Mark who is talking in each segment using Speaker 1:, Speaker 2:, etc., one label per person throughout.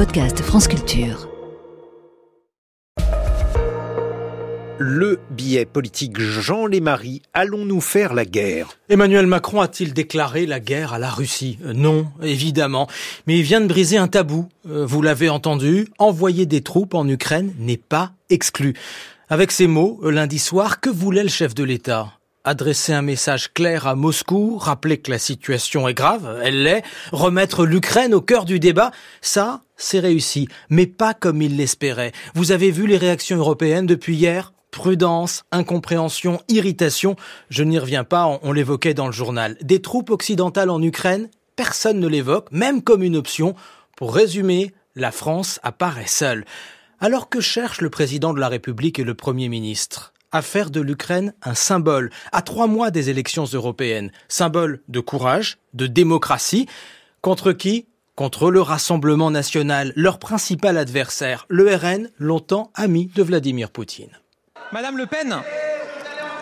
Speaker 1: podcast France Culture.
Speaker 2: Le billet politique Jean Lémarie, allons-nous faire la guerre?
Speaker 3: Emmanuel Macron a-t-il déclaré la guerre à la Russie? Euh, Non, évidemment. Mais il vient de briser un tabou. Euh, vous l'avez entendu, envoyer des troupes en Ukraine n'est pas exclu. Avec ces mots, euh, lundi soir, que voulait le chef de l'État? Adresser un message clair à Moscou, rappeler que la situation est grave, elle l'est, remettre l'Ukraine au cœur du débat, ça, c'est réussi, mais pas comme il l'espérait. Vous avez vu les réactions européennes depuis hier? Prudence, incompréhension, irritation, je n'y reviens pas, on, l'évoquait dans le journal. Des troupes occidentales en Ukraine, personne ne l'évoque, même comme une option. Pour résumer, la France apparaît seule. Alors que cherchent le président de la République et le Premier ministre? À faire de l'Ukraine un symbole, à trois mois des élections européennes, symbole de courage, de démocratie, contre qui? Contre le Rassemblement national, leur principal adversaire, le RN, longtemps ami de Vladimir Poutine.
Speaker 4: Madame Le Pen,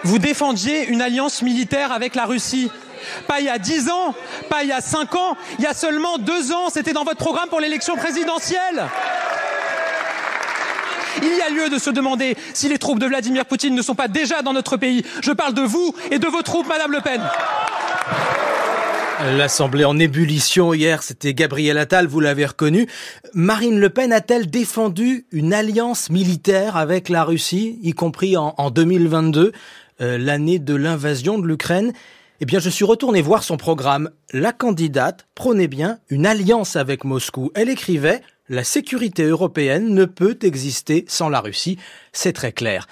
Speaker 4: vous défendiez une alliance militaire avec la Russie. Pas il y a dix ans, pas il y a cinq ans, il y a seulement deux ans, c'était dans votre programme pour l'élection présidentielle. Il y a lieu de se demander si les troupes de Vladimir Poutine ne sont pas déjà dans notre pays. Je parle de vous et de vos troupes, Madame Le Pen.
Speaker 3: L'Assemblée en ébullition hier, c'était Gabriel Attal, vous l'avez reconnu. Marine Le Pen a-t-elle défendu une alliance militaire avec la Russie, y compris en, 2022, euh, l'année de l'invasion de l'Ukraine? Eh bien, je suis retourné voir son programme. La candidate prônait bien une alliance avec Moscou. Elle écrivait La sécurité européenne ne peut exister sans la Russie. C'est très clair.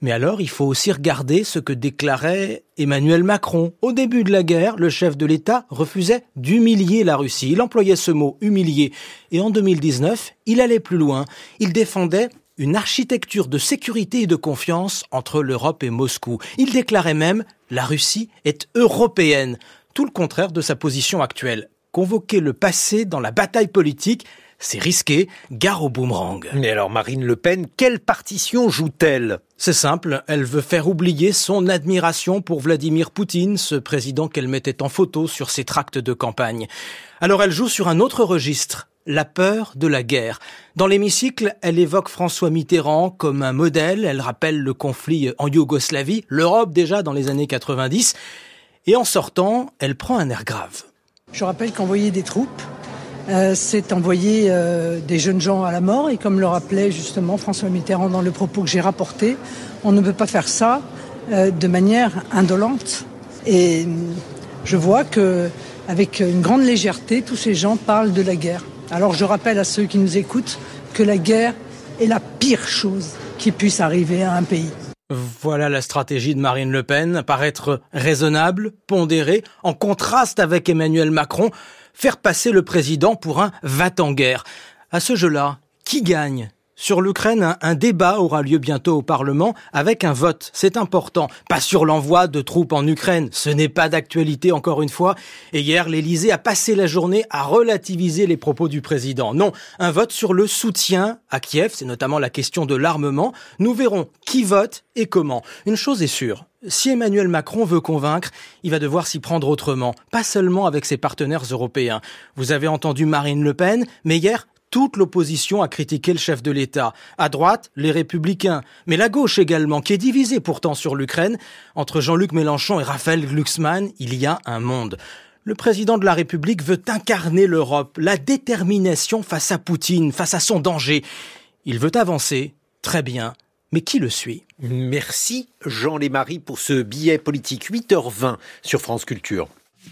Speaker 3: Mais alors, il faut aussi regarder ce que déclarait Emmanuel Macron. Au début de la guerre, le chef de l'État refusait d'humilier la Russie. Il employait ce mot humilier. Et en 2019, il allait plus loin. Il défendait une architecture de sécurité et de confiance entre l'Europe et Moscou. Il déclarait même la Russie est européenne, tout le contraire de sa position actuelle. Convoquer le passé dans la bataille politique, c'est risqué, gare au boomerang.
Speaker 2: Mais alors Marine Le Pen, quelle partition joue-t-elle?
Speaker 3: C'est simple, elle veut faire oublier son admiration pour Vladimir Poutine, ce président qu'elle mettait en photo sur ses tracts de campagne. Alors elle joue sur un autre registre, la peur de la guerre. Dans l'hémicycle, elle évoque François Mitterrand comme un modèle, elle rappelle le conflit en Yougoslavie, l'Europe déjà dans les années 90, et en sortant, elle prend un air grave.
Speaker 5: Je rappelle qu'envoyer des troupes, euh, c'est envoyer euh, des jeunes gens à la mort. Et comme le rappelait justement François Mitterrand dans le propos que j'ai rapporté, on ne peut pas faire ça euh, de manière indolente. Et je vois que, avec une grande légèreté, tous ces gens parlent de la guerre. Alors je rappelle à ceux qui nous écoutent que la guerre est la pire chose qui puisse arriver à un pays.
Speaker 3: Voilà la stratégie de Marine Le Pen, paraître raisonnable, pondérée, en contraste avec Emmanuel Macron, faire passer le président pour un va-t-en-guerre. À ce jeu-là, qui gagne? Sur l'Ukraine, un, débat aura lieu bientôt au Parlement avec un vote. C'est important. Pas sur l'envoi de troupes en Ukraine. Ce n'est pas d'actualité encore une fois. Et hier, l'Élysée a passé la journée à relativiser les propos du président. Non, un vote sur le soutien à Kiev. C'est notamment la question de l'armement. Nous verrons qui vote et comment. Une chose est sûre. Si Emmanuel Macron veut convaincre, il va devoir s'y prendre autrement, pas seulement avec ses partenaires européens. Vous avez entendu Marine Le Pen, mais hier, toute l'opposition a critiqué le chef de l'État. À droite, les républicains, mais la gauche également, qui est divisée pourtant sur l'Ukraine. Entre Jean-Luc Mélenchon et Raphaël Glucksmann, il y a un monde. Le président de la République veut incarner l'Europe, la détermination face à Poutine, face à son danger. Il veut avancer, très bien, mais qui le suit?
Speaker 2: Merci Jean Lémarie pour ce billet politique 8h20 sur France Culture.